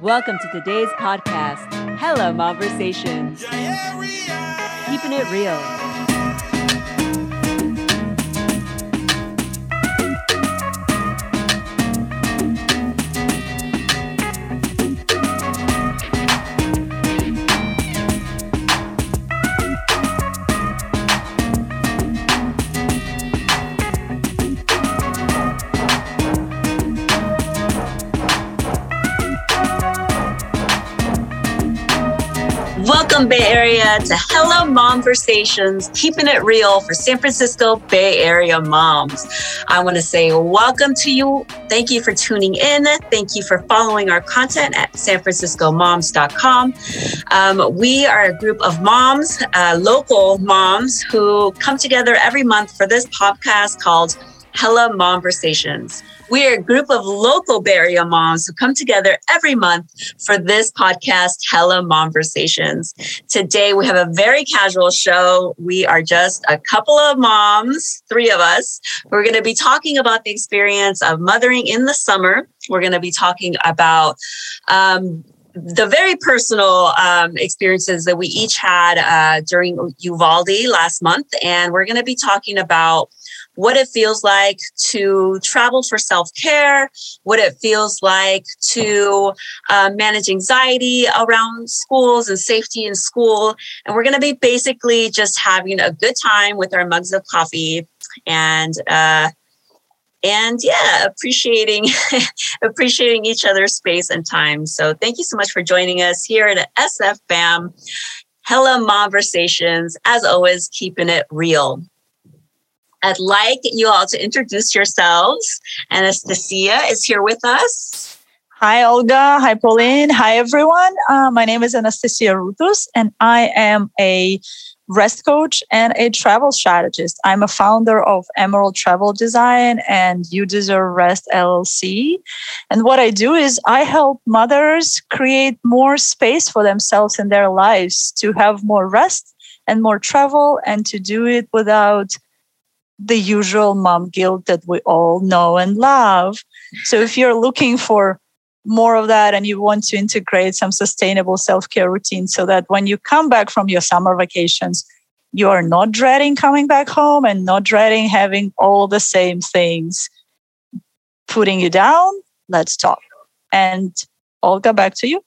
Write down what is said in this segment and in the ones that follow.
Welcome to today's podcast, Hella MomVersations. Keeping it real. Welcome, Bay Area, to Hella MomVersations, keeping it real for San Francisco Bay Area moms. I want to say welcome to you. Thank you for tuning in. Thank you for following our content at sanfranciscomoms.com. Um, we are a group of moms, uh, local moms, who come together every month for this podcast called Hella MomVersations. We're a group of local Bay Area moms who come together every month for this podcast, Hella MomVersations. Today, we have a very casual show. We are just a couple of moms, three of us. We're going to be talking about the experience of mothering in the summer. We're going to be talking about um, the very personal um, experiences that we each had uh, during Uvalde last month. And we're going to be talking about what it feels like to travel for self care, what it feels like to uh, manage anxiety around schools and safety in school. And we're going to be basically just having a good time with our mugs of coffee and, uh, and yeah appreciating appreciating each other's space and time. So thank you so much for joining us here at SF sfbam Hella MomVersations as always keeping it real I'd like you all to introduce yourselves. Anastasia is here with us. Hi, Olga. Hi, Pauline. Hi, everyone. Uh, my name is Anastasia Rutus, and I am a rest coach and a travel strategist. I'm a founder of Emerald Travel Design and You Deserve Rest LLC. And what I do is I help mothers create more space for themselves in their lives to have more rest and more travel and to do it without the usual mom guilt that we all know and love. So if you're looking for more of that and you want to integrate some sustainable self-care routine so that when you come back from your summer vacations, you are not dreading coming back home and not dreading having all the same things putting you down, let's talk. And I'll Olga, back to you.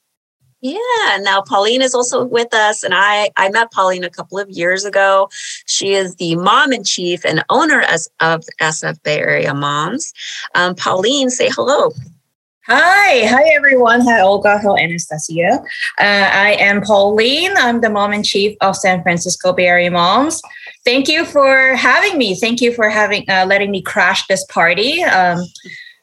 Yeah. Now Pauline is also with us, and I I met Pauline a couple of years ago. She is the mom in chief and owner as, of SF Bay Area Moms. Um, Pauline, say hello. Hi, hi everyone. Hi Olga. Hi Anastasia. Uh, I am Pauline. I'm the mom in chief of San Francisco Bay Area Moms. Thank you for having me. Thank you for having uh, letting me crash this party. Um,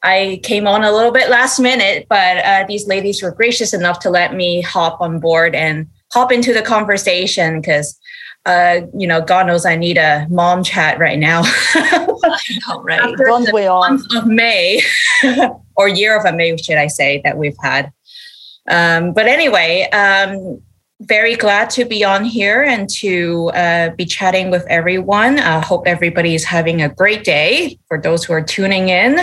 I came on a little bit last minute, but uh, these ladies were gracious enough to let me hop on board and hop into the conversation because, uh, you know, God knows I need a mom chat right now. Know, right? Don't we all? Month of May, or year of a May, should I say, that we've had. Um, but anyway, um, very glad to be on here and to uh, be chatting with everyone. I uh, hope everybody is having a great day for those who are tuning in.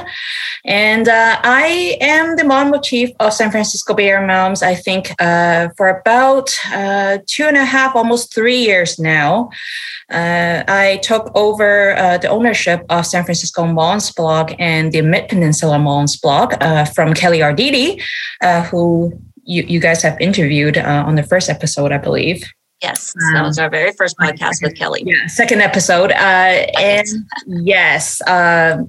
And uh, I am the mom chief of San Francisco Bay Area Moms, I think, uh, for about uh, two and a half, almost three years now. Uh, I took over the ownership of San Francisco Moms blog and the Mid Peninsula Moms blog from Kelly Arditi, who you, you guys have interviewed uh, on the first episode, I believe. Yes, that was our very first podcast with Kelly. Yeah, second episode. Uh, and yes, uh,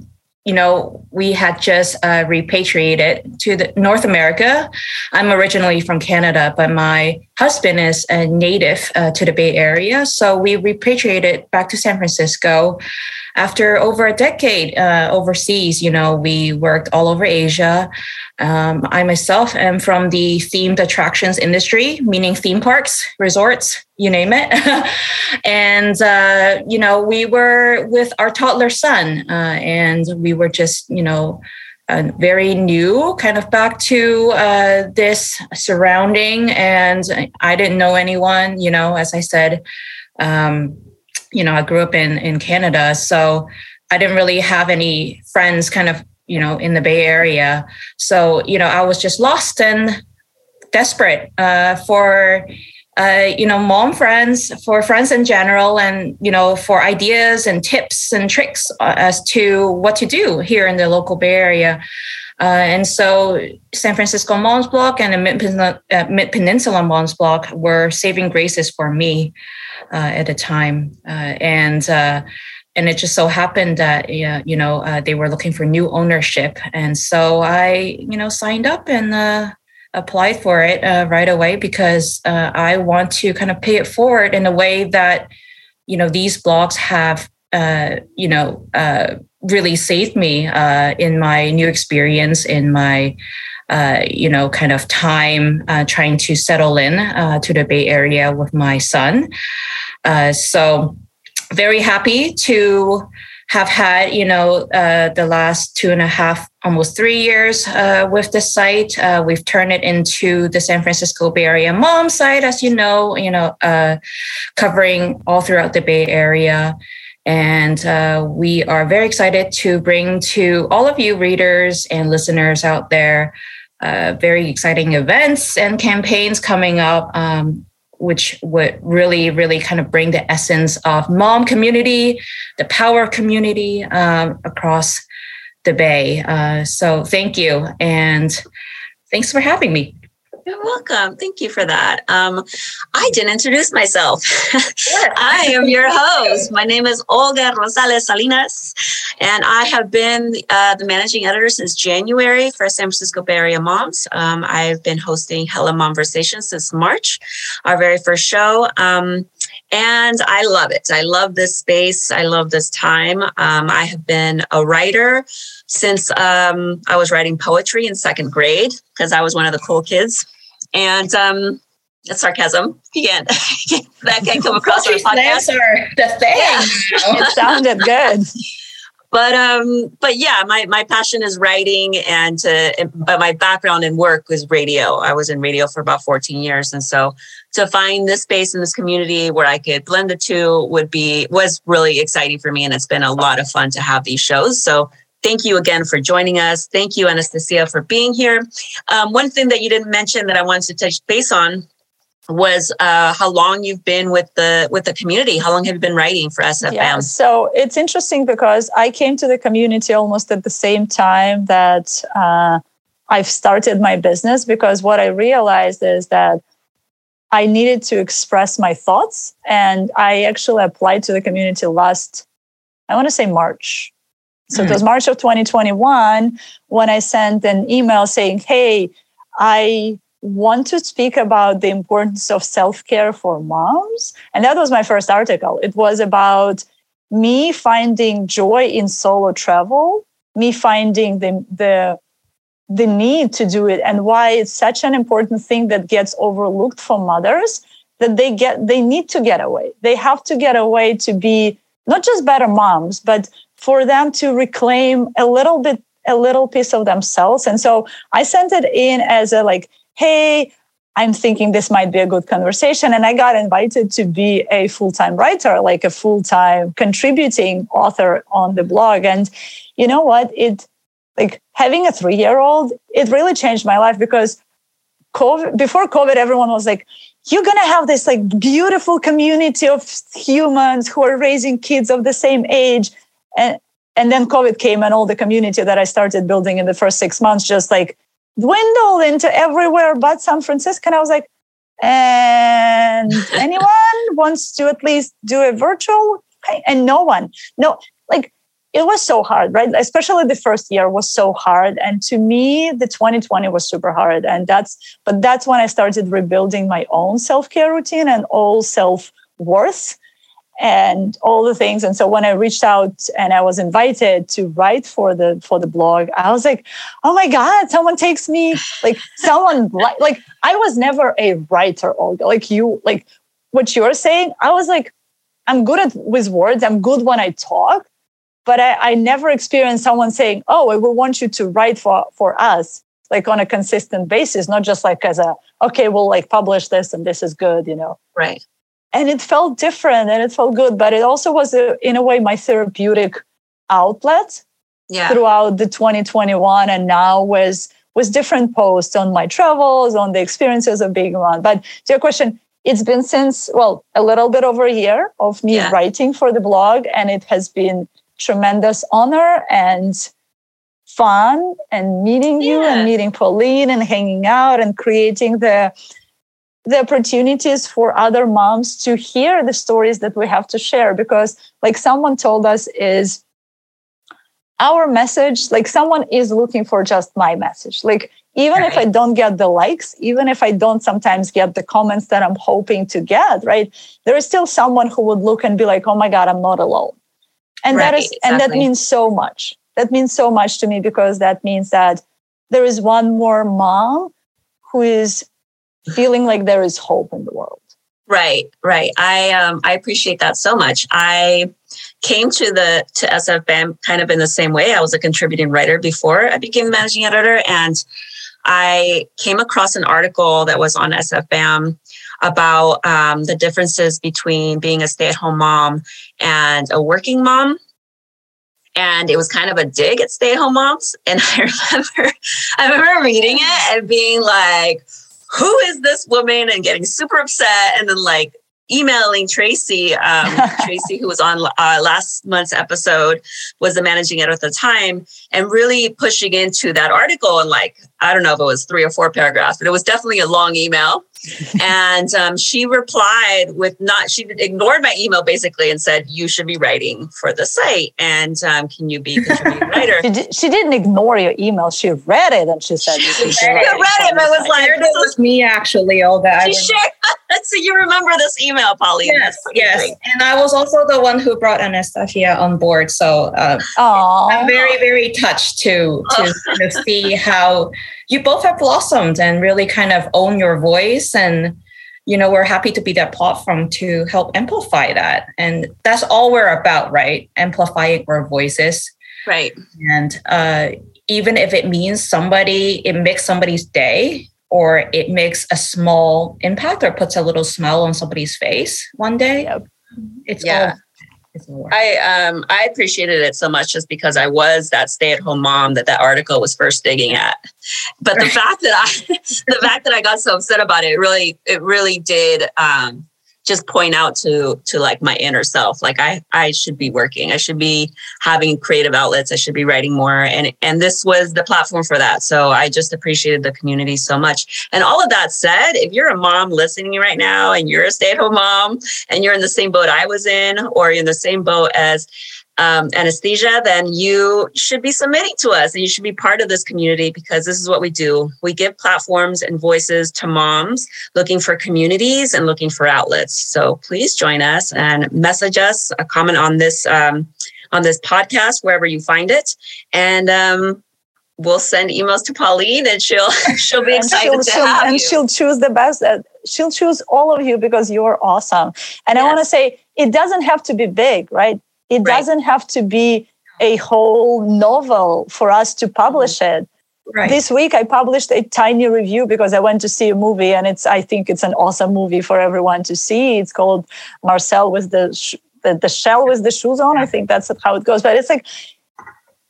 you know, we had just uh, repatriated to the North America. I'm originally from Canada, but my husband is a native uh, to the Bay Area, so we repatriated back to San Francisco after over a decade uh, overseas, you know, we worked all over Asia. Um, I myself am from the themed attractions industry, meaning theme parks, resorts, you name it. and, uh, you know, we were with our toddler son, uh, and we were just, you know, very new, kind of back to uh, this surrounding. And I didn't know anyone, you know, as I said. Um, you know, I grew up in in Canada, so I didn't really have any friends kind of, you know, in the Bay Area. So, you know, I was just lost and desperate uh, for uh, you know mom friends for friends in general and you know for ideas and tips and tricks uh, as to what to do here in the local bay area uh, and so san francisco moms block and the uh, mid-peninsula moms block were saving graces for me uh, at the time. And and it just so happened that you know uh, they were looking for new ownership. And so i you know signed up and uh, applied for it uh, right away because uh, I want to kind of pay it forward in a way that you know these blogs have uh, you know uh, really saved me uh, in my new experience in my uh, you know kind of time trying to settle in to the Bay Area with my son. so very happy to have had, you know, uh, the last two and a half, almost three years uh, with the site. Uh, we've turned it into the San Francisco Bay Area Mom site, as you know, you know, uh, covering all throughout the Bay Area. And uh, we are very excited to bring to all of you readers and listeners out there uh, very exciting events and campaigns coming up. Um, which would really, really kind of bring the essence of mom community, the power community um, across the Bay. Uh, so thank you. And thanks for having me. You're welcome. Thank you for that. Um, I didn't introduce myself. I am your host. My name is Olga Rosales Salinas, and I have been uh, the managing editor since January for San Francisco Bay Area Moms. Um, I've been hosting Hella MomVersation since March, our very first show. Um, and I love it. I love this space. I love this time. Um, I have been a writer since um, I was writing poetry in second grade because I was one of the cool kids. And um, that's sarcasm. You can't, that can't come across our podcast. Are the thing. Yeah. it sounded good. But um, but yeah, my my passion is writing, and to, but my background in work was radio. I was in radio for about 14 years, and so to find this space in this community where I could blend the two would be was really exciting for me, and it's been a lot of fun to have these shows. So Thank you again for joining us. Thank you, Anastasia, for being here. Um, one thing that you didn't mention that I wanted to touch base on was uh, how long you've been with the with the community. How long have you been writing for SFM? Yeah, so it's interesting because I came to the community almost at the same time that uh, I've started my business. Because what I realized is that I needed to express my thoughts, and I actually applied to the community last, I want to say March so it hmm. was March of 2021 when I sent an email saying, Hey, I want to speak about the importance of self care for moms. And that was my first article. It was about me finding joy in solo travel, me finding the, the, the need to do it and why it's such an important thing that gets overlooked for mothers that they get they need to get away they have to get away to be not just better moms but for them to reclaim a little bit a little piece of themselves. And so i sent it in as a like hey i'm thinking this might be a good conversation. And i got invited to be a full-time writer like a full-time contributing author on the blog. And you know what? It like having a three-year-old it really changed my life because COVID, before covid everyone was like you're going to have this like beautiful community of humans who are raising kids of the same age and and then covid came and all the community that i started building in the first six months just like dwindled into everywhere but san francisco. And i was like and anyone wants to at least do a virtual and no one. No like it was so hard right? Especially the first year was so hard. And to me the 2020 was super hard. And that's but that's when i started rebuilding my own self-care routine and all self-worth and all the things. And so when i reached out and i was invited to write for the for the blog i was like oh my god someone takes me like someone like i was never a writer olga. Like you like what you're saying i was like i'm good at with words. I'm good when i talk but i, I never experienced someone saying oh we want you to write for for us like on a consistent basis not just like as a okay we'll like publish this and this is good you know? Right and it felt different and it felt good but it also was a, in a way my therapeutic outlet yeah. throughout the 2021 and now was with different posts on my travels, on the experiences of being around. But to your question, it's been since, well, a little bit over a year of me yeah. writing for the blog, and it has been tremendous honor and fun and meeting yeah. you and meeting Pauline and hanging out and creating the the opportunities for other moms to hear the stories that we have to share because like someone told us is our message like someone is looking for just my message like even right. if i don't get the likes even if i don't sometimes get the comments that i'm hoping to get right there is still someone who would look and be like oh my god i'm not alone and right, that is exactly. and that means so much that means so much to me because that means that there is one more mom who is feeling like there is hope in the world. Right right. I um i appreciate that so much. I came to the to sfbam kind of in the same way. I was a contributing writer before i became managing editor and i came across an article that was on sfbam about um, the differences between being a stay-at-home mom and a working mom. And it was kind of a dig at stay-at-home moms. And I remember, I remember reading it and being like, "Who is this woman?" and getting super upset, and then like emailing Tracy, um, Tracy, who was on uh, last month's episode, was the managing editor at the time, and really pushing into that article. And like, I don't know if it was three or four paragraphs, but it was definitely a long email and um, she replied with not, she ignored my email basically and said, You should be writing for the site. And um, can you be a contributing writer? she, did, she didn't ignore your email. She read it and she said, You should read it. read it, but was like, This was me actually, Olga. She shared. so you remember this email, Polly Yes, yes. Great. And I was also the one who brought Anastasia on board. So uh, I'm very, very touched to, to, to see how you both have blossomed and really kind of own your voice. And you know we're happy to be that platform to help amplify that. And that's all we're about right? Amplifying our voices. Right. And uh, even if it means somebody it makes somebody's day or it makes a small impact or puts a little smile on somebody's face one day yep. it's yeah. all I um I appreciated it so much just because I was that stay-at-home mom that that article was first digging at. But the fact that I the fact that I got so upset about it, it really it really did um just point out to to like my inner self like i i should be working. I should be having creative outlets. I should be writing more. And and this was the platform for that. So i just appreciated the community so much. And all of that said if you're a mom listening right now and you're a stay-at-home mom and you're in the same boat i was in or in the same boat as um, Anastasia, then you should be submitting to us and you should be part of this community because this is what we do. We give platforms and voices to moms looking for communities and looking for outlets. So please join us and message us, a comment on this um, on this podcast wherever you find it, and um, we'll send emails to Pauline and she'll she'll be excited she'll, to she'll, have and you. she'll choose the best. Uh, she'll choose all of you because you're awesome. And yes. I want to say it doesn't have to be big, right? It right. doesn't have to be a whole novel for us to publish mm-hmm. it. Right. This week I published a tiny review because I went to see a movie and it's I think it's an awesome movie for everyone to see. It's called Marcel with the sh- the, the shell with the shoes on. I think that's how it goes. But it's like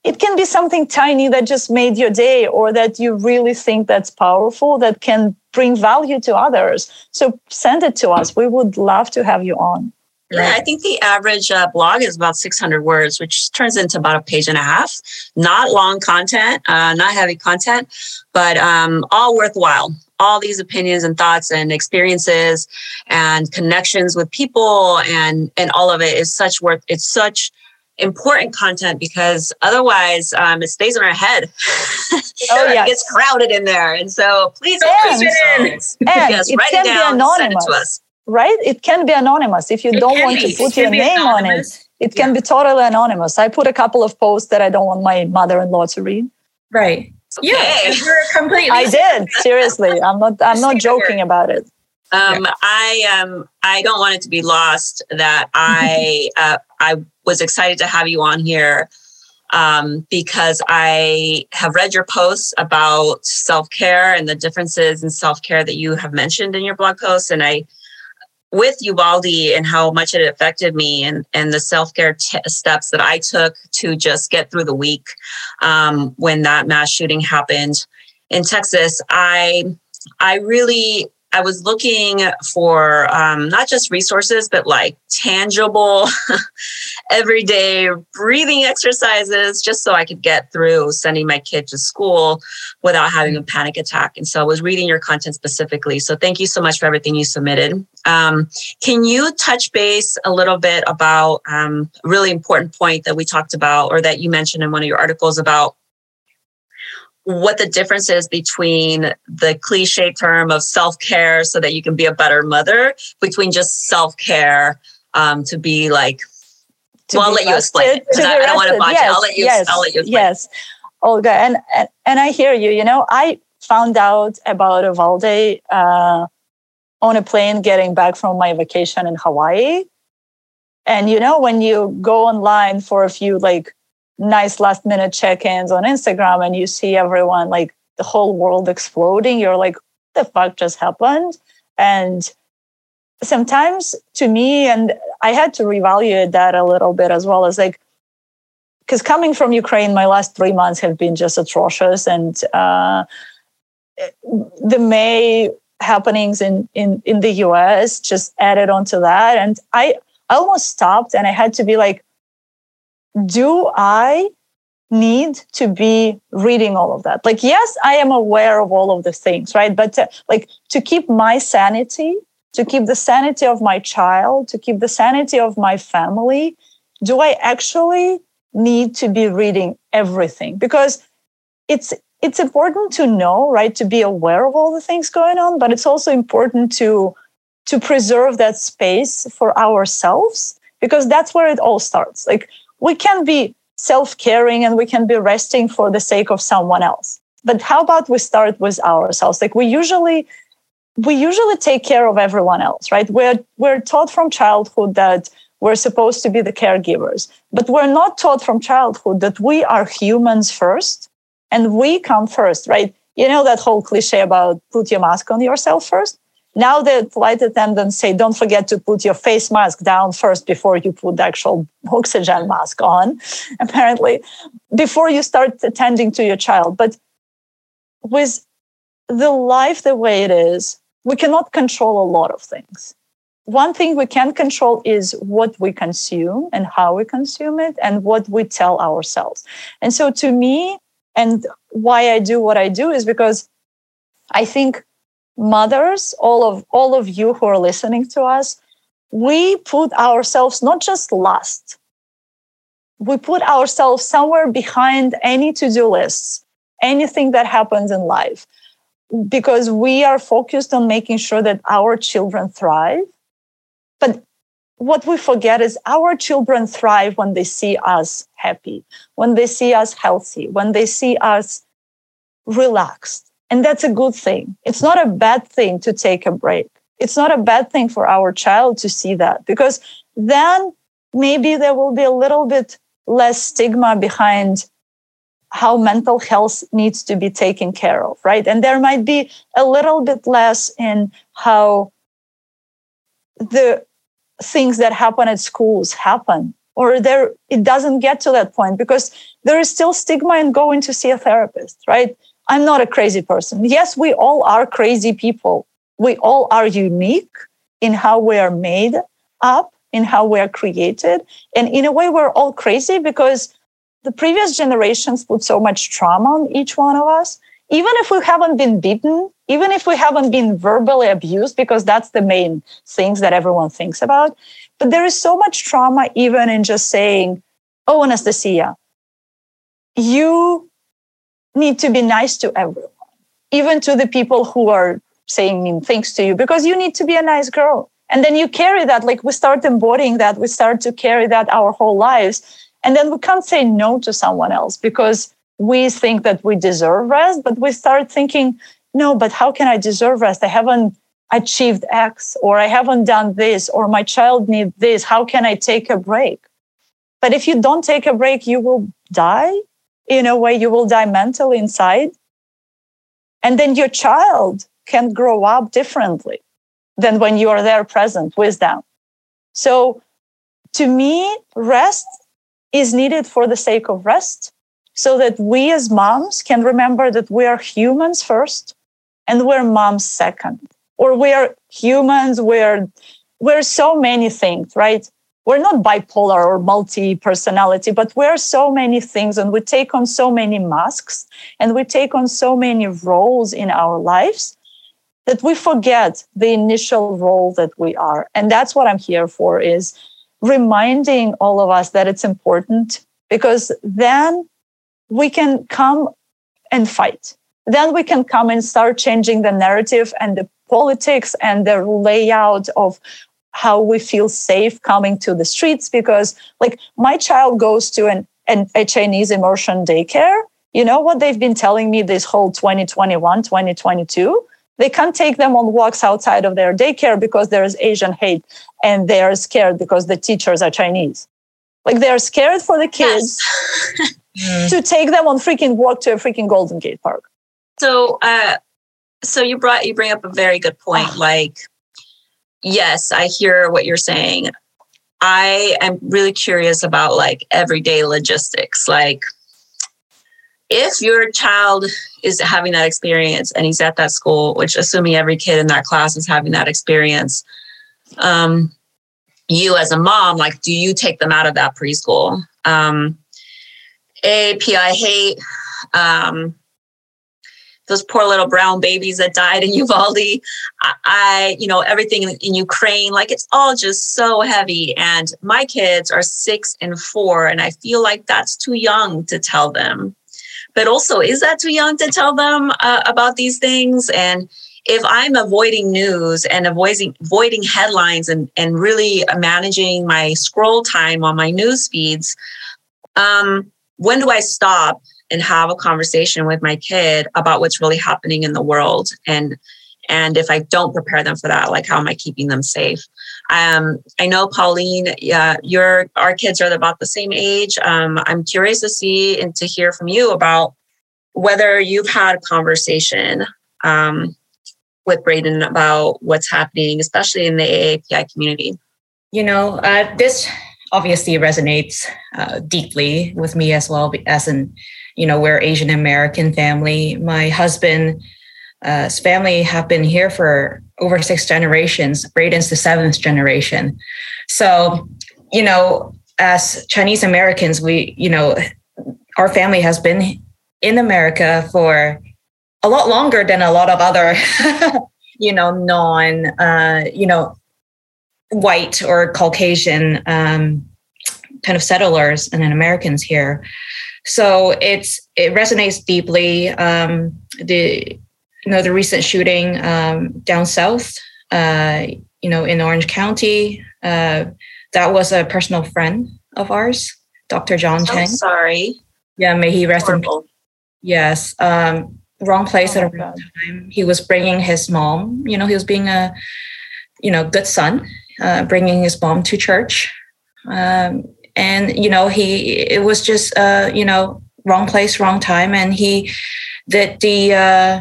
it can be something tiny that just made your day or that you really think that's powerful that can bring value to others. So send it to us. We would love to have you on. Yeah, I think the average uh, blog is about 600 words, which turns into about a page and a half. Not long content, uh, not heavy content, but um, all worthwhile. All these opinions and thoughts and experiences and connections with people and and all of it is such worth. It's such important content because otherwise um, it stays in our head. Oh yeah, it gets crowded in there, and so please and, it in. And yes, it write it down, send it to us right? It can be anonymous if you it don't want be. to put your name on it. It can be totally anonymous. I put a couple of posts that I don't want my mother-in-law to read. Right. Okay. Yeah, you're completely. I did seriously. I'm not. I'm not joking about it. Um, yeah. I um, I don't want it to be lost that I uh, I was excited to have you on here um, because I have read your posts about self care and the differences in self care that you have mentioned in your blog posts, and I with Uvalde and how much it affected me and, and the self care t- steps that I took to just get through the week um, when that mass shooting happened. in Texas, I I really I was looking for um, not just resources, but like tangible, everyday breathing exercises, just so I could get through sending my kid to school without having a panic attack. And so I was reading your content specifically. So thank you so much for everything you submitted. Um, can you touch base a little bit about um, a really important point that we talked about or that you mentioned in one of your articles about what the difference is between the cliche term of self care so that you can be a better mother, between just self care um, to be like. To well, I'll let you explain. To, I, I, don't want to botch yes, it. I'll let you. Yes, I'll let you explain. Yes, Olga, and, and and I hear you. You know, I found out about Uvalde uh, on a plane getting back from my vacation in Hawaii. And you know, when you go online for a few like nice last minute check-ins on Instagram and you see everyone like the whole world exploding, you're like, what the fuck just happened? And sometimes to me, and I had to reevaluate that a little bit as well as like, because coming from Ukraine, my last three months have been just atrocious. And uh, the May happenings in, in, in the US just added onto that. And I, I almost stopped and I had to be like, do I need to be reading all of that? Like, yes, I am aware of all of the things, right? But to, like to keep my sanity, to keep the sanity of my child, to keep the sanity of my family, do I actually need to be reading everything? Because it's it's important to know, right, to be aware of all the things going on, but it's also important to to preserve that space for ourselves because that's where it all starts. Like we can be self-caring and we can be resting for the sake of someone else. But how about we start with ourselves? Like we usually we usually take care of everyone else right? We're we're taught from childhood that we're supposed to be the caregivers but we're not taught from childhood that we are humans first and we come first right? You know that whole cliche about put your mask on yourself first now the flight attendants say, don't forget to put your face mask down first before you put the actual oxygen mask on, apparently, before you start attending to your child. But with the life the way it is, we cannot control a lot of things. One thing we can control is what we consume and how we consume it and what we tell ourselves. And so to me, and why I do what I do is because I think mothers, all of all of you who are listening to us, we put ourselves not just last. We put ourselves somewhere behind any to-do lists, anything that happens in life, because we are focused on making sure that our children thrive. But what we forget is our children thrive when they see us happy, when they see us healthy, when they see us relaxed and that's a good thing. It's not a bad thing to take a break. It's not a bad thing for our child to see that because then maybe there will be a little bit less stigma behind how mental health needs to be taken care of, right? And there might be a little bit less in how the things that happen at schools happen or there it doesn't get to that point because there is still stigma in going to see a therapist right I'm not a crazy person. Yes, we all are crazy people. We all are unique in how we are made up, in how we are created. And in a way, we're all crazy because the previous generations put so much trauma on each one of us. Even if we haven't been beaten, even if we haven't been verbally abused, because that's the main things that everyone thinks about. But there is so much trauma, even in just saying, Oh, Anastasia, you need to be nice to everyone, even to the people who are saying mean things to you, because you need to be a nice girl. And then you carry that, like we start embodying that, we start to carry that our whole lives. And then we can't say no to someone else because we think that we deserve rest, but we start thinking, no, but how can I deserve rest? I haven't achieved X, or I haven't done this, or my child needs this. How can I take a break? But if you don't take a break, you will die in a way you will die mentally inside. And then your child can grow up differently than when you are there present with them. So to me, rest is needed for the sake of rest. so that we as moms can remember that we are humans first and we're moms second or we're humans we're we're so many things right we're not bipolar or multi personality but we're so many things and we take on so many masks and we take on so many roles in our lives that we forget the initial role that we are and that's what i'm here for is reminding all of us that it's important because then we can come and fight. Then we can come and start changing the narrative and the politics and the layout of how we feel safe coming to the streets. Because, like, my child goes to an, an a Chinese immersion daycare. You know what they've been telling me this whole 2021, 2022? They can't take them on walks outside of their daycare because there is Asian hate and they are scared because the teachers are Chinese. Like they're scared for the kids. Yes. mm. to take them on freaking walk to a freaking Golden Gate Park. So, uh, so you brought you bring up a very good point. like, yes, I hear what you're saying. I am really curious about like everyday logistics. Like, if your child is having that experience and he's at that school, which assuming every kid in that class is having that experience, um, you as a mom, like, do you take them out of that preschool? Um, AAPI hate um, those poor little brown babies that died in Uvalde. I, you know, everything in, in, Ukraine, like it's all just so heavy. And my kids are six and four, and I feel like that's too young to tell them. But also, is that too young to tell them uh, about these things? And if I'm avoiding news and avoiding avoiding headlines and and really managing my scroll time on my news feeds, um, when do I stop and have a conversation with my kid about what's really happening in the world and and if I don't prepare them for that, like how am I keeping them safe? Um, I know Pauline, yeah, your our kids are about the same age. Um, I'm curious to see and to hear from you about whether you've had a conversation um, with Braden about what's happening, especially in the AAPI community. You know, uh, this obviously resonates uh, deeply with me as well as an you know we're asian american family my husband's uh, family have been here for over six generations braden's the seventh generation so you know as chinese americans we you know our family has been in america for a lot longer than a lot of other you know non uh, you know white or Caucasian um, kind of settlers and then Americans here. So it's it resonates deeply. Um, the you know the recent shooting um, down south, uh, you know in Orange County, uh, that was a personal friend of ours, Dr. John so Cheng. Sorry. Yeah, may he rest in peace. Yes. Um, wrong place oh at a wrong time. He was bringing his mom. You know, he was being a you know good son uh, bringing his mom to church. Um, and, you know, he, it was just, uh, you know, wrong place, wrong time. And he did the, uh,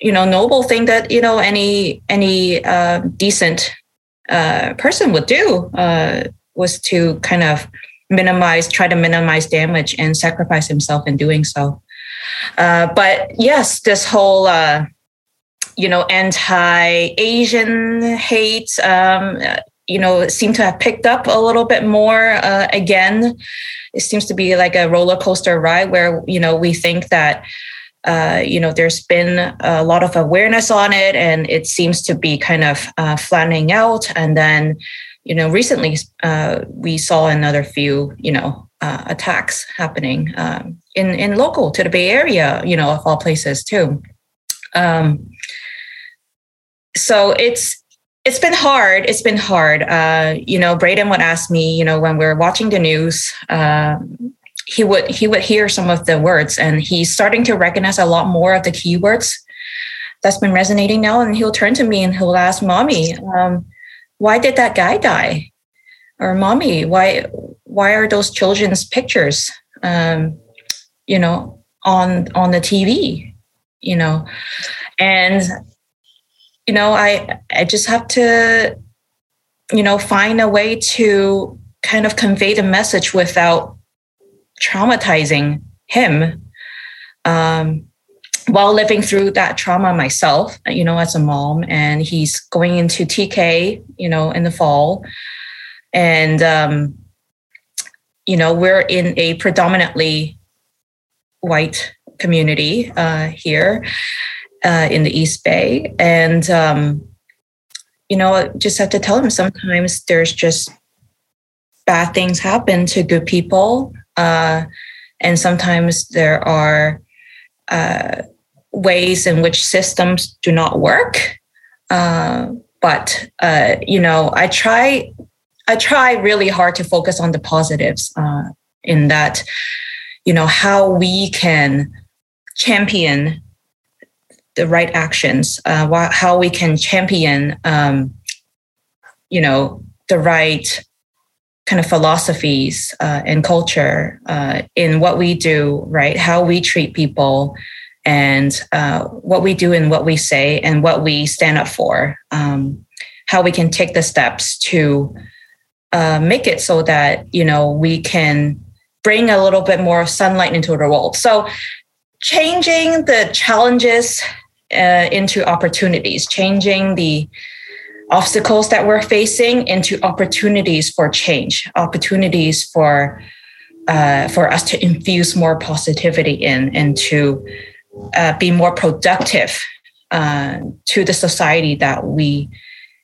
you know, noble thing that, you know, any, any uh, decent uh, person would do uh, was to kind of minimize, try to minimize damage and sacrifice himself in doing so. Uh, but yes, this whole uh, you know, anti-Asian hate, um, you know, seem to have picked up a little bit more uh, again. It seems to be like a roller coaster ride where, you know, we think that, uh, you know, there's been a lot of awareness on it and it seems to be kind of uh, flattening out. And then, you know, recently uh, we saw another few, you know, uh, attacks happening um, in, in local to the Bay Area, you know, of all places too. Um, so it's it's been hard. It's been hard. Uh, you know, Braden would ask me, you know, when we're watching the news, um, he would he would hear some of the words, and he's starting to recognize a lot more of the keywords that's been resonating now. And he'll turn to me and he'll ask, "Mommy, um, why did that guy die?" Or, "Mommy, why why are those children's pictures, um, you know, on on the TV?" You know, and you know, I I just have to, you know, find a way to kind of convey the message without traumatizing him um, while living through that trauma myself, you know, as a mom, and he's going into TK, you know, in the fall. And, um, you know, we're in a predominantly white community uh, here uh, in the East Bay. And, um, you know, just have to tell them sometimes there's just bad things happen to good people. Uh, and sometimes there are uh, ways in which systems do not work. Uh, but uh, you know, I try, I try really hard to focus on the positives uh, in that, you know, how we can champion the right actions, uh, how we can champion, um, you know, the right kind of philosophies uh, and culture uh, in what we do, right? How we treat people and uh, what we do and what we say and what we stand up for. Um, how we can take the steps to uh, make it so that you know we can bring a little bit more sunlight into the world. So changing the challenges uh, into opportunities, changing the obstacles that we're facing into opportunities for change, opportunities for uh, for us to infuse more positivity in and to uh, be more productive uh, to the society that we,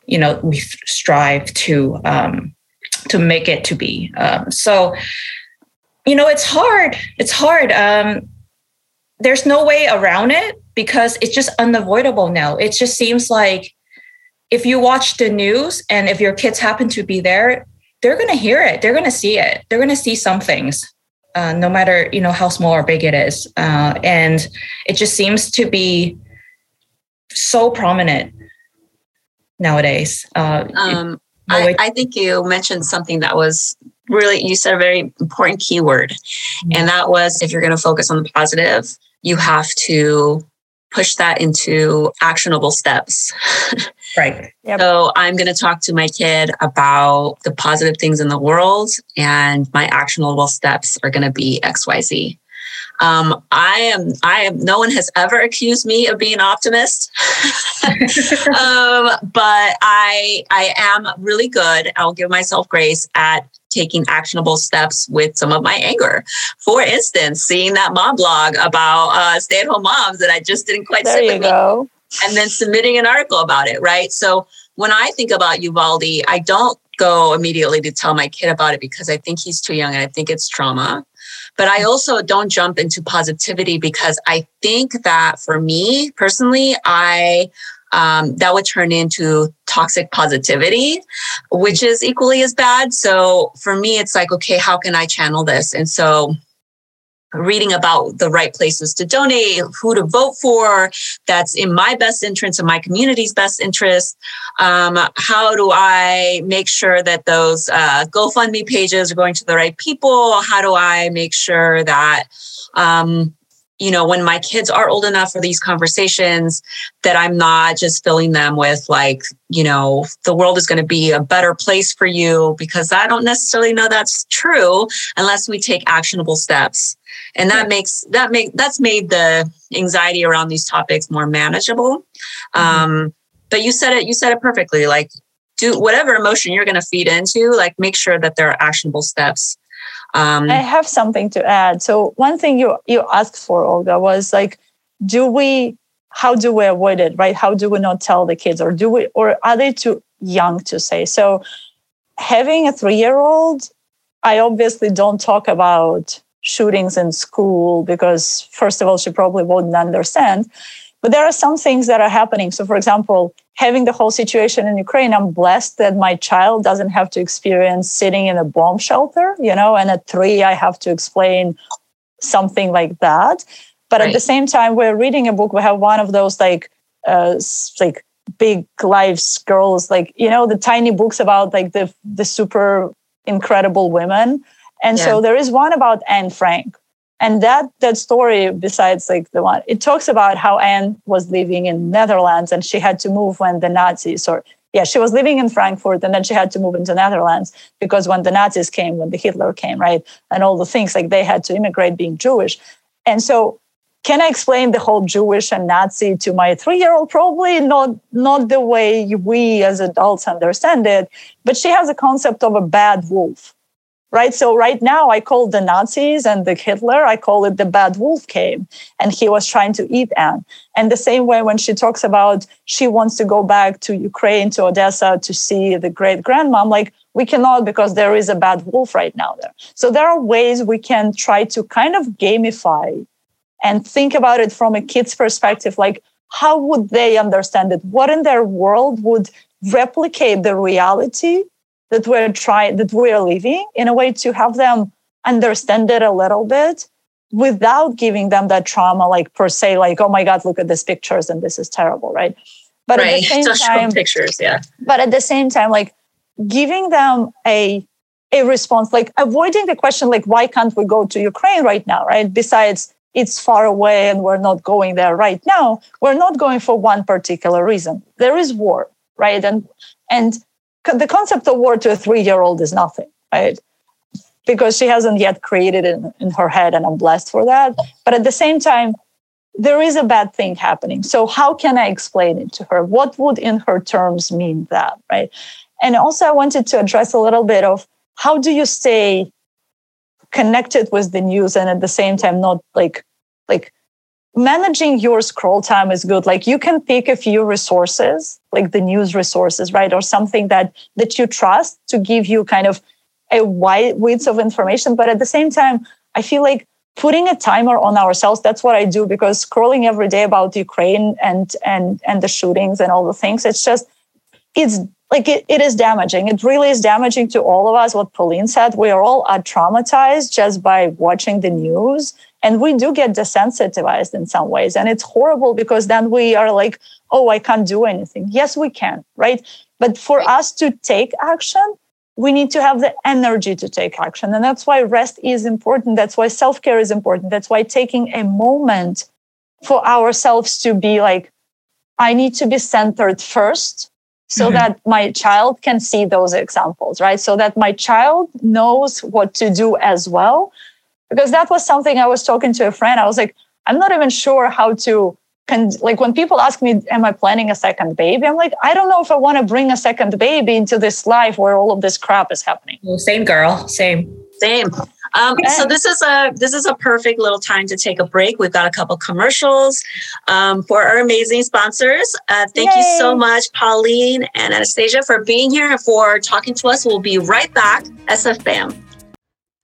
you know, we strive to um, to make it to be. Um, so, you know, it's hard. It's hard. Um, there's no way around it because it's just unavoidable now. It just seems like if you watch the news and if your kids happen to be there, they're going to hear it. They're going to see it. They're going to see some things, uh, no matter you know how small or big it is. Uh, and it just seems to be so prominent nowadays. Uh, um, I, I, think you mentioned something that was really you said a very important keyword, mm-hmm. and that was if you're going to focus on the positive, you have to push that into actionable steps. Right. Yep. So I'm going to talk to my kid about the positive things in the world, and my actionable steps are going to be XYZ. Um, I am, I am, no one has ever accused me of being an optimist. um, but I, I am really good. I'll give myself grace at taking actionable steps with some of my anger. For instance, seeing that mom blog about uh, stay at home moms that I just didn't quite there you go. Me, and then submitting an article about it, right? So when I think about Uvalde, I don't go immediately to tell my kid about it because I think he's too young and I think it's trauma. But I also don't jump into positivity because I think that for me personally, I um, that would turn into toxic positivity, which is equally as bad. So for me, it's like, okay, how can I channel this? And so reading about the right places to donate, who to vote for, that's in my best interest and my community's best interest. Um, how do I make sure that those uh, GoFundMe pages are going to the right people? How do I make sure that um, you know, when my kids are old enough for these conversations, that I'm not just filling them with like, you know, the world is going to be a better place for you, because I don't necessarily know that's true unless we take actionable steps. And that makes that make that's made the anxiety around these topics more manageable. Mm-hmm. Um, but you said it, you said it perfectly. Like do whatever emotion you're going to feed into, like make sure that there are actionable steps um, I have something to add. So one thing you you asked for, Olga, was like, do we? How do we avoid it? Right? How do we not tell the kids, or do we, or are they too young to say? So having a three year old, I obviously don't talk about shootings in school because first of all, she probably wouldn't understand. But there are some things that are happening. So, for example, having the whole situation in Ukraine, I'm blessed that my child doesn't have to experience sitting in a bomb shelter, you know, and at three, I have to explain something like that. But right. at the same time, we're reading a book. We have one of those like, uh, like big lives girls, like, you know, the tiny books about like the, the super incredible women. And yeah. so there is one about Anne Frank, and that that story besides like the one it talks about how anne was living in netherlands and she had to move when the nazis or yeah, she was living in Frankfurt and then she had to move into Netherlands because when the Nazis came, when the Hitler came, right? And all the things like they had to immigrate being Jewish. And so can I explain the whole Jewish and Nazi to my three-year-old? Probably not, not the way we as adults understand it, but she has a concept of a bad wolf, right? So right now I call the Nazis and the Hitler, I call it the bad wolf came and he was trying to eat Anne. And the same way when she talks about she wants to go back to Ukraine, to Odessa to see the great grandma, like, we cannot because there is a bad wolf right now there. So there are ways we can try to kind of gamify and think about it from a kid's perspective like how would they understand it what in their world would replicate the reality that we're trying that we're living in a way to have them understand it a little bit without giving them that trauma like per se like oh my god look at these pictures and this is terrible right? But right. at the same Just time pictures yeah. but at the same time like giving them a a response like avoiding the question like why can't we go to ukraine right now right? Besides it's far away and we're not going there right now. We're not going for one particular reason. There is war right? And and the concept of war to a three year old is nothing right? Because she hasn't yet created it in, in her head and i'm blessed for that. But at the same time there is a bad thing happening. So how can i explain it to her? What would in her terms mean that right? And also i wanted to address a little bit of how do you stay connected with the news and at the same time not like like managing your scroll time is good like you can pick a few resources like the news resources right or something that that you trust to give you kind of a wide width of information but at the same time i feel like putting a timer on ourselves that's what i do because scrolling every day about ukraine and and and the shootings and all the things it's just it's like it, it is damaging. It really is damaging to all of us. What Pauline said, we are all are traumatized just by watching the news. And we do get desensitized in some ways. And it's horrible because then we are like, oh, I can't do anything. Yes, we can, right? But for us to take action, we need to have the energy to take action. And that's why rest is important. That's why self care is important. That's why taking a moment for ourselves to be like, I need to be centered first so mm-hmm. that my child can see those examples, right? So that my child knows what to do as well. Because that was something I was talking to a friend. I was like, I'm not even sure how to can like when people ask me am i planning a second baby i'm like i don't know if i want to bring a second baby into this life where all of this crap is happening well, same girl same same um, so this is a this is a perfect little time to take a break. We've got a couple commercials um, for our amazing sponsors. Uh, thank Yay. you so much, Pauline and Anastasia, for being here and for talking to us. We'll be right back. SFBAM.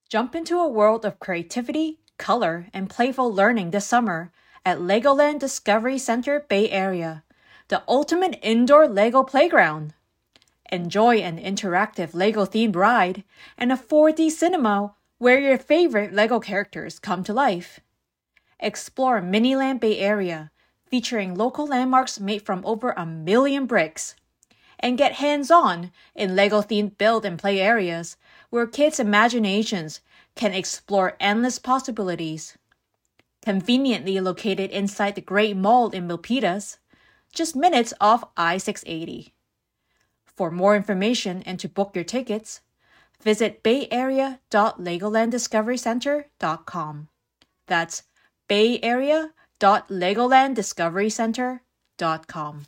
Jump into a world of creativity, color, and playful learning this summer at Legoland Discovery Center Bay Area, the ultimate indoor Lego playground. Enjoy an interactive Lego themed ride and a 4D cinema where your favorite LEGO characters come to life. Explore Miniland Bay Area, featuring local landmarks made from over a million bricks. And get hands on in LEGO themed build and play areas where kids' imaginations can explore endless possibilities. Conveniently located inside the Great Mall in Milpitas, just minutes off I 680. For more information and to book your tickets, visit bayarea.legolanddiscoverycenter.com. That's bayarea.legolanddiscoverycenter.com.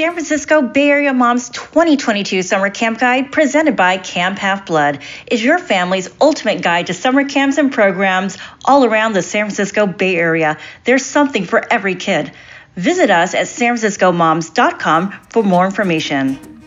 San Francisco Bay Area Moms 2022 Summer Camp Guide presented by Camp Half Blood is your family's ultimate guide to summer camps and programs all around the San Francisco Bay Area. There's something for every kid. Visit us at sanfranciscomoms.com for more information.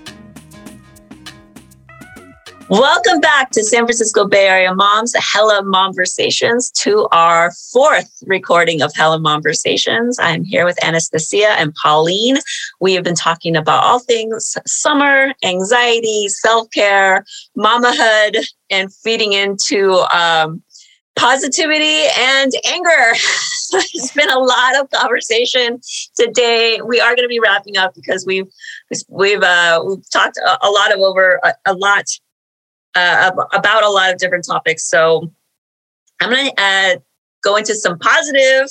Welcome back to San Francisco Bay Area Moms, Hella MomVersations, to our fourth recording of Hella MomVersations. I'm here with Anastasia and Pauline. We have been talking about all things summer, anxiety, self care, mamahood, and feeding into um, positivity and anger. it's been a lot of conversation today. We are going to be wrapping up because we've we've uh, we've talked a, lot of over a, a lot uh, about a lot of different topics. So I'm going to uh, go into some positive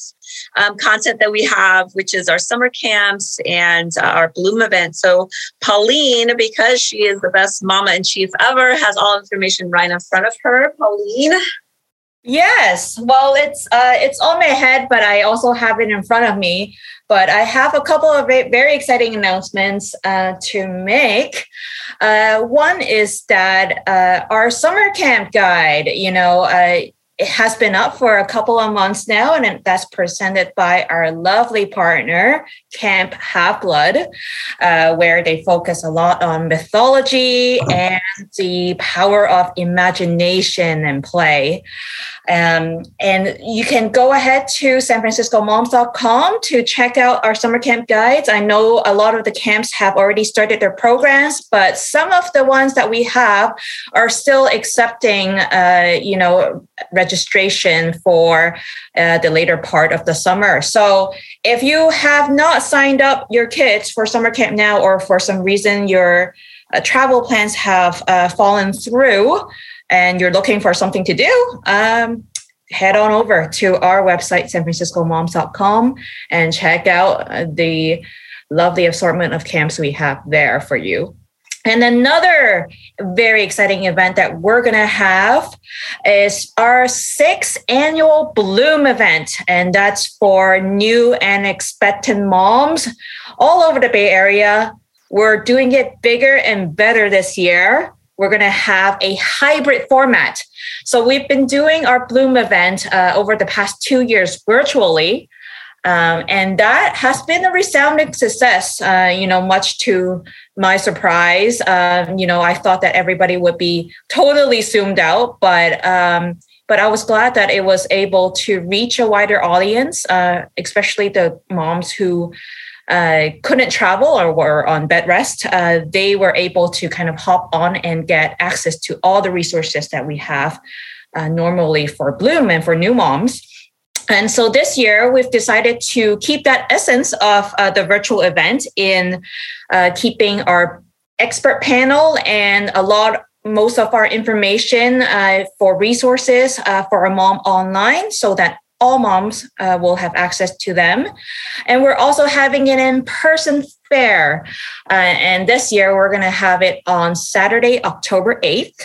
um, content that we have, which is our summer camps and uh, our Bloom event. So, Pauline, because she is the best mama in chief ever, has all information right in front of her. Pauline. Yes, well, it's uh, it's on my head, but I also have it in front of me. But I have a couple of very exciting announcements uh, to make. Uh, one is that uh, our summer camp guide, you know, uh, it has been up for a couple of months now, and that's presented by our lovely partner, Camp Half Blood, uh, where they focus a lot on mythology and the power of imagination and play. Um, and you can go ahead to sanfranciscomoms.com to check out our summer camp guides. I know a lot of the camps have already started their programs, but some of the ones that we have are still accepting, uh, you know, registration for uh, the later part of the summer. So if you have not signed up your kids for summer camp now, or for some reason your uh, travel plans have uh, fallen through, and you're looking for something to do, um, head on over to our website, sanfranciscomoms.com, and check out uh, the lovely assortment of camps we have there for you. And another very exciting event that we're going to have is our sixth annual Bloom event. And that's for new and expectant moms all over the Bay Area. We're doing it bigger and better this year we're going to have a hybrid format. So we've been doing our Bloom event uh, over the past two years virtually. Um, and that has been a resounding success, uh, you know, much to my surprise. Um, you know, I thought that everybody would be totally zoomed out, but um, but I was glad that it was able to reach a wider audience, uh, especially the moms who uh, couldn't travel or were on bed rest, uh, they were able to kind of hop on and get access to all the resources that we have uh, normally for Bloom and for new moms. And so this year, we've decided to keep that essence of uh, the virtual event in uh, keeping our expert panel and a lot most of our information uh, for resources uh, for a mom online so that all moms uh, will have access to them. And we're also having an in person fair. Uh, and this year we're going to have it on Saturday, October 8th.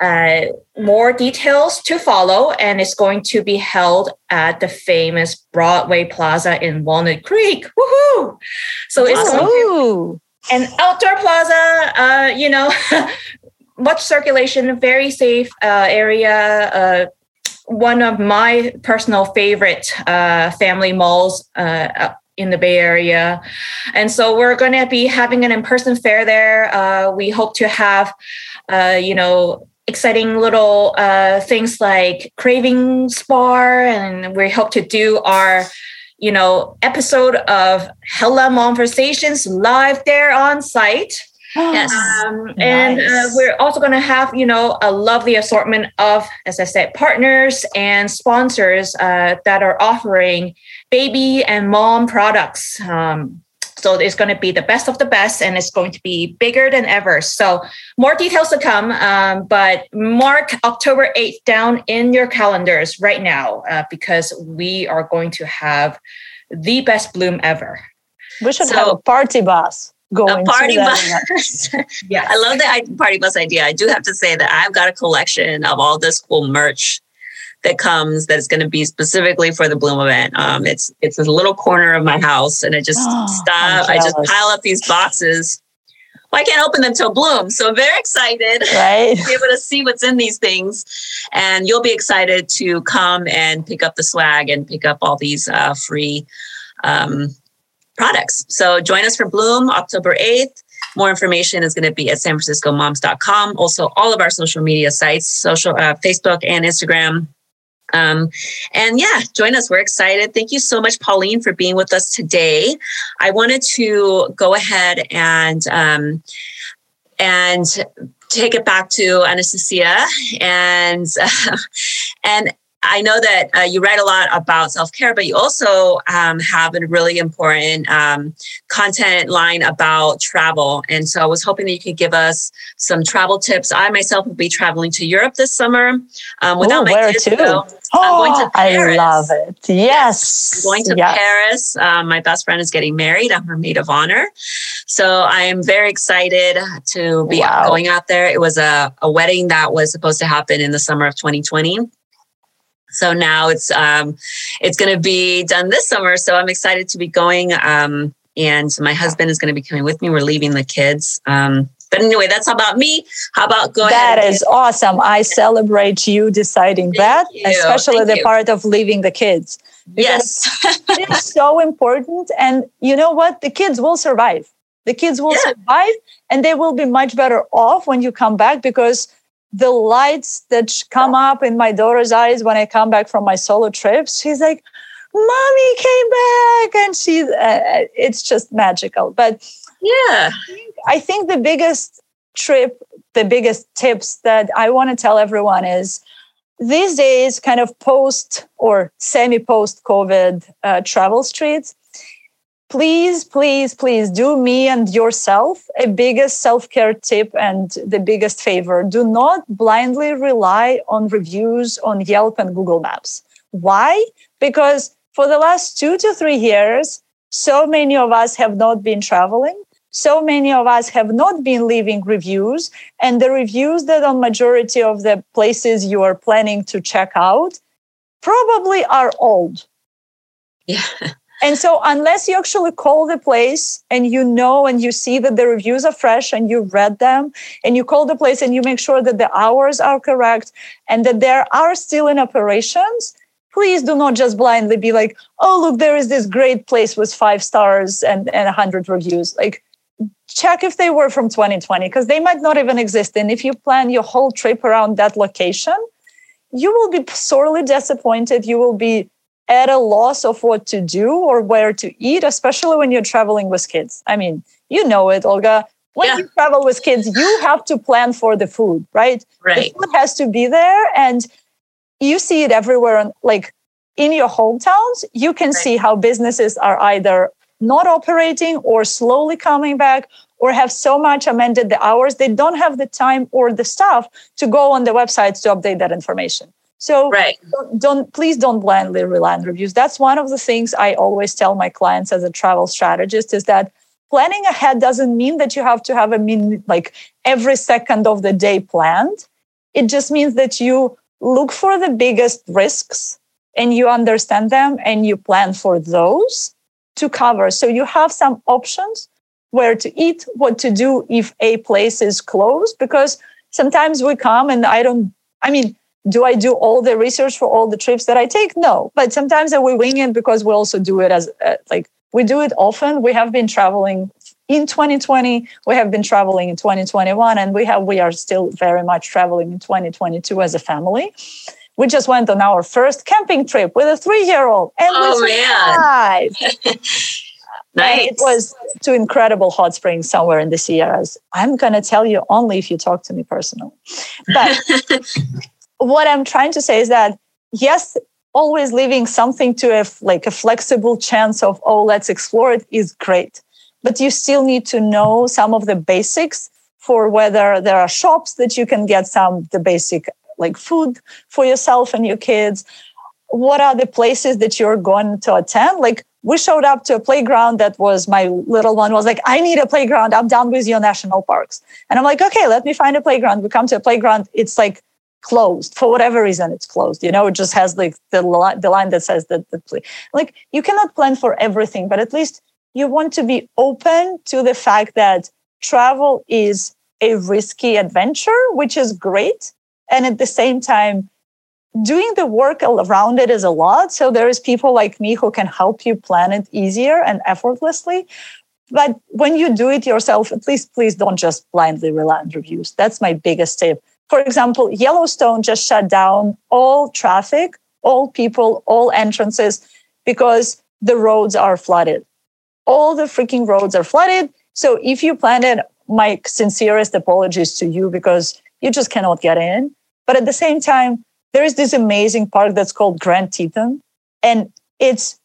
Uh, more details to follow, and it's going to be held at the famous Broadway Plaza in Walnut Creek. Woohoo! So it's an outdoor plaza, uh, you know, much circulation, very safe uh, area, uh, one of my personal favorite uh, family malls uh, in the Bay Area. And so we're going to be having an in person fair there. Uh, we hope to have, uh, you know, exciting little uh, things like cravings bar, and we hope to do our you know episode of Hella MomVersations live there on site yes. Um, and uh, uh, we're also going to have, you know, a lovely assortment of, as I said, partners and sponsors uh, that are offering baby and mom products. Um, so it's going to be the best of the best and it's going to be bigger than ever. So more details to come, um, but mark October 8th down in your calendars right now uh, because we are going to have the best bloom ever. We should so, have a party bus going a party bus. yeah, I love the party bus idea. I do have to say that I've got a collection of all this cool merch that comes that's going to be specifically for the Bloom event. Um, it's it's a little corner of my house, and I just oh, stop. I just pile up these boxes. Well, I can't open them till Bloom, so I'm very excited right. to be able to see what's in these things, and you'll be excited to come and pick up the swag and pick up all these uh, free. Um, products. So join us for Bloom October 8th. More information is going to be at sanfranciscomoms.com. Also, all of our social media sites, social uh, Facebook and Instagram. Um, and yeah, join us. We're excited. Thank you so much, Pauline, for being with us today. I wanted to go ahead and um, and take it back to Anastasia and uh, and I know that uh, you write a lot about self care, but you also um, have a really important um, content line about travel. And so I was hoping that you could give us some travel tips. I myself will be traveling to Europe this summer um, without Ooh, my where kids. To? Though. Oh, I'm going to Paris. I love it. Yes. I'm going to yes. Paris. Um, my best friend is getting married. I'm her maid of honor. So I am very excited to be wow. going out there. It was a, a wedding that was supposed to happen in the summer of 2020 so now it's um, it's going to be done this summer. So I'm excited to be going. Um, and my husband is going to be coming with me. We're leaving the kids. Um, but anyway, that's about me. How about going? That is awesome. I celebrate you deciding Thank that, you. especially Thank the you. part of leaving the kids. Yes, it is so important. And you know what? The kids will survive. The kids will yeah. survive, and they will be much better off when you come back because the lights that come up in my daughter's eyes when I come back from my solo trips, she's like, "Mommy came back," and she, uh, it's just magical. But yeah, I think, I think the biggest trip, the biggest tips that I want to tell everyone is these days, kind of post or semi post COVID uh, travel streets please, please, please do me and yourself a biggest self care tip and the biggest favor. Do not blindly rely on reviews on Yelp and Google Maps. Why? Because for the last two to three years, so many of us have not been traveling. So many of us have not been leaving reviews, and the reviews that on majority of the places you are planning to check out probably are old. Yeah. And so, unless you actually call the place and you know and you see that the reviews are fresh and you read them, and you call the place and you make sure that the hours are correct and that there are still in operations, please do not just blindly be like, oh, look, there is this great place with five stars and, and 100 reviews. Like, check if they were from 2020 because they might not even exist. And if you plan your whole trip around that location, you will be sorely disappointed. You will be at a loss of what to do or where to eat, especially when you're traveling with kids. I mean, you know it, Olga. When yeah. you travel with kids, you have to plan for the food, right? Right. The food has to be there, and you see it everywhere. like in your hometowns, you can right. see how businesses are either not operating or slowly coming back or have so much amended the hours they don't have the time or the staff to go on the websites to update that information so right. don't, don't, please don't blindly rely on reviews. That's one of the things I always tell my clients as a travel strategist is that planning ahead doesn't mean that you have to have a mean like every second of the day planned. It just means that you look for the biggest risks and you understand them and you plan for those to cover. So you have some options where to eat, what to do if a place is closed, because sometimes we come and I don't, I mean, do I do all the research for all the trips that I take? No, but sometimes we wing it because we also do it as uh, like we do it often. We have been traveling in 2020. We have been traveling in 2021, and we have we are still very much traveling in 2022 as a family. We just went on our first camping trip with a three-year-old, and oh, we survived. Nice. it was to incredible hot springs somewhere in the Sierras. I'm going to tell you only if you talk to me personally. But what I'm trying to say is that yes, always leaving something to a like a flexible chance of oh let's explore it is great, but you still need to know some of the basics for whether there are shops that you can get some the basic like food for yourself and your kids. What are the places that you're going to attend? Like we showed up to a playground that was my little one was like, I need a playground. I'm done with your national parks. And I'm like, okay, let me find a playground. We come to a playground. It's like closed for whatever reason it's closed you know it just has like the, li- the line that says that the like you cannot plan for everything but at least you want to be open to the fact that travel is a risky adventure which is great and at the same time doing the work around it is a lot so there is people like me who can help you plan it easier and effortlessly but when you do it yourself at least please don't just blindly rely on reviews. That's my biggest tip for example, Yellowstone just shut down all traffic, all people, all entrances because the roads are flooded. All the freaking roads are flooded. So if you plan it, my sincerest apologies to you because you just cannot get in. But at the same time, there is this amazing park that's called Grand Teton. And it's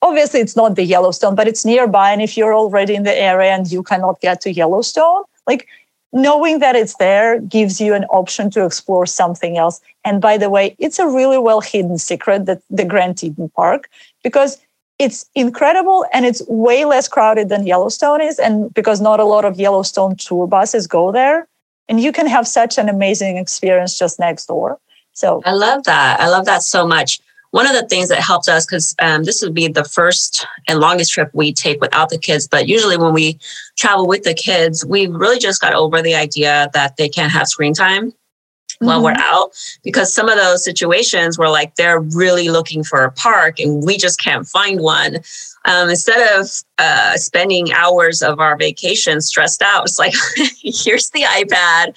obviously it's not the Yellowstone, but it's nearby. And if you're already in the area and you cannot get to Yellowstone, like knowing that it's there gives you an option to explore something else. And by the way, it's a really well hidden secret that the Grand Teton Park, because it's incredible and it's way less crowded than Yellowstone is. And because not a lot of Yellowstone tour buses go there, and you can have such an amazing experience just next door. So I love that. I love that so much. One of the things that helped us, because um, this would be the first and longest trip we take without the kids, but usually when we travel with the kids, we really just got over the idea that they can't have screen time mm-hmm. while we're mm-hmm. out because some of those situations were like they're really looking for a park and we just can't find one. Um, instead of uh, spending hours of our vacation stressed out, it's like, here's the iPad,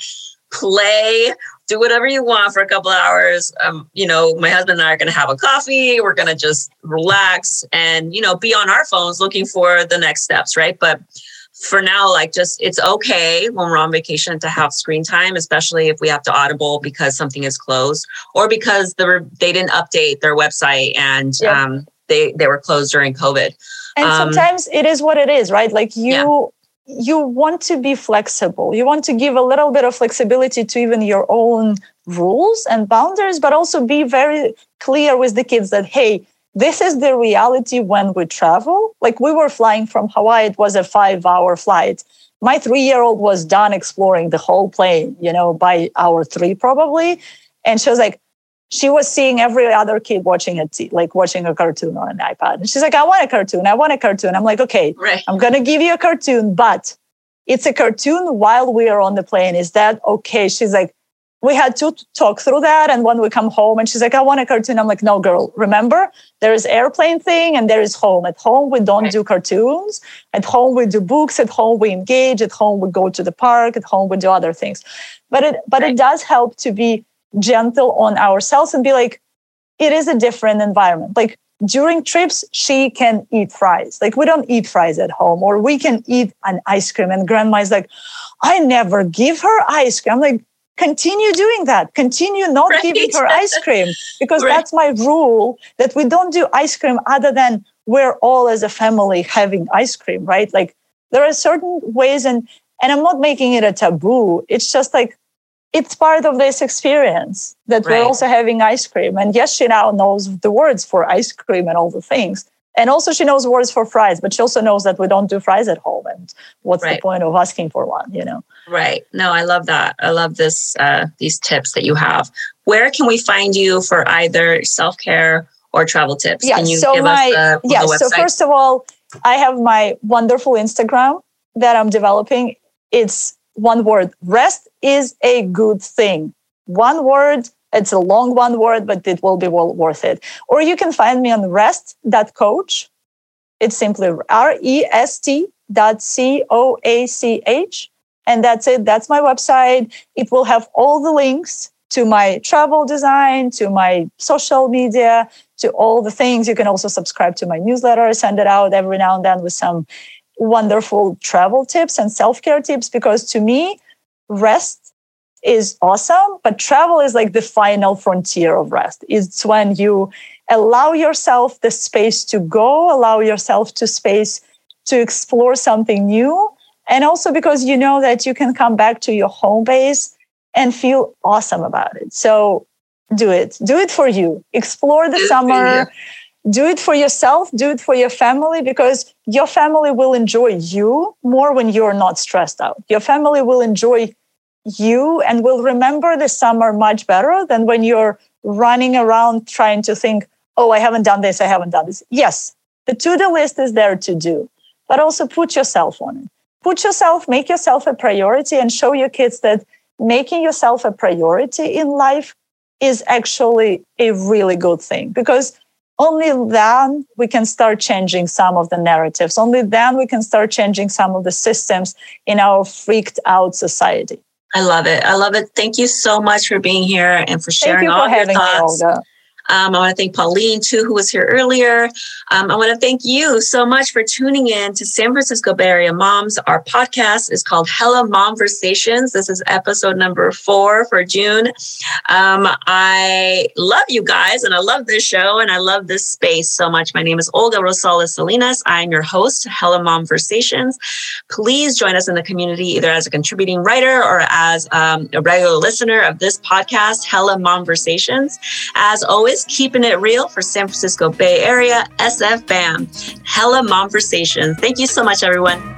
play do whatever you want for a couple hours. Um, you know, my husband and I are going to have a coffee. We're going to just relax and, you know, be on our phones looking for the next steps, right? But for now, like just it's okay when we're on vacation to have screen time, especially if we have to audible because something is closed or because the, they didn't update their website and um, they, they were closed during COVID. And um, sometimes it is what it is, right? Like you, yeah you want to be flexible. You want to give a little bit of flexibility to even your own rules and boundaries, but also be very clear with the kids that, hey, this is the reality when we travel. Like we were flying from Hawaii, it was a five hour flight. My three year old was done exploring the whole plane, you know, by hour three probably. And she was like, she was seeing every other kid watching a t- like watching a cartoon on an iPad. And she's like, I want a cartoon. I want a cartoon. I'm like, okay, right. I'm gonna give you a cartoon, but it's a cartoon while we are on the plane. Is that okay? She's like, we had to talk through that. And when we come home, and she's like, I want a cartoon. I'm like, no, girl, remember, there is airplane thing and there is home. At home, we don't right. do cartoons. At home, we do books. At home, we engage. At home, we go to the park. At home, we do other things. But it but right. it does help to be gentle on ourselves and be like, it is a different environment. Like during trips, she can eat fries. Like we don't eat fries at home, or we can eat an ice cream. And grandma is like, I never give her ice cream. I'm like, continue doing that. Continue not right. giving her ice cream because right. that's my rule that we don't do ice cream other than we're all as a family having ice cream, right? Like there are certain ways and and I'm not making it a taboo. It's just like it's part of this experience that right. we're also having ice cream. And yes, she now knows the words for ice cream and all the things. And also she knows words for fries, but she also knows that we don't do fries at home. And what's right. the point of asking for one, you know? Right. No, I love that. I love this uh, these tips that you have. Where can we find you for either self-care or travel tips? Yeah, can you so give my, us the, yeah, the so first of all, I have my wonderful Instagram that I'm developing. It's one word. Rest is a good thing. One word. It's a long one word, but it will be well worth it. Or you can find me on rest.coach. It's simply R-E-S-T dot C-O-A-C-H. And that's it. That's my website. It will have all the links to my travel design, to my social media, to all the things. You can also subscribe to my newsletter. Send it out every now and then with some wonderful travel tips and self care tips because to me, rest is awesome, but travel is like the final frontier of rest. It's when you allow yourself the space to go, allow yourself to space to explore something new. And also because you know that you can come back to your home base and feel awesome about it. So do it. Do it for you. Explore the summer do it for yourself, do it for your family, because your family will enjoy you more when you're not stressed out. Your family will enjoy you and will remember the summer much better than when you're running around trying to think, oh, I haven't done this, I haven't done this. Yes, the to do list is there to do, but also put yourself on it. Put yourself, make yourself a priority, and show your kids that making yourself a priority in life is actually a really good thing because only then we can start changing some of the narratives. Only then we can start changing some of the systems in our freaked out society. I love it. I love it. Thank you so much for being here and for sharing you all for your thoughts. Me, Um, I want to thank Pauline, too, who was here earlier. Um, I want to thank you so much for tuning in to San Francisco Bay Area Moms. Our podcast is called Hella MomVersations. This is episode number four for June. Um, I love you guys and I love this show and I love this space so much. My name is Olga Rosales Salinas. I'm your host, Hella MomVersations. Please join us in the community either as a contributing writer or as um, a regular listener of this podcast, Hella MomVersations. As always, keeping it real for San Francisco Bay Area, SF BAM, Hella MomVersations. Thank you so much, everyone.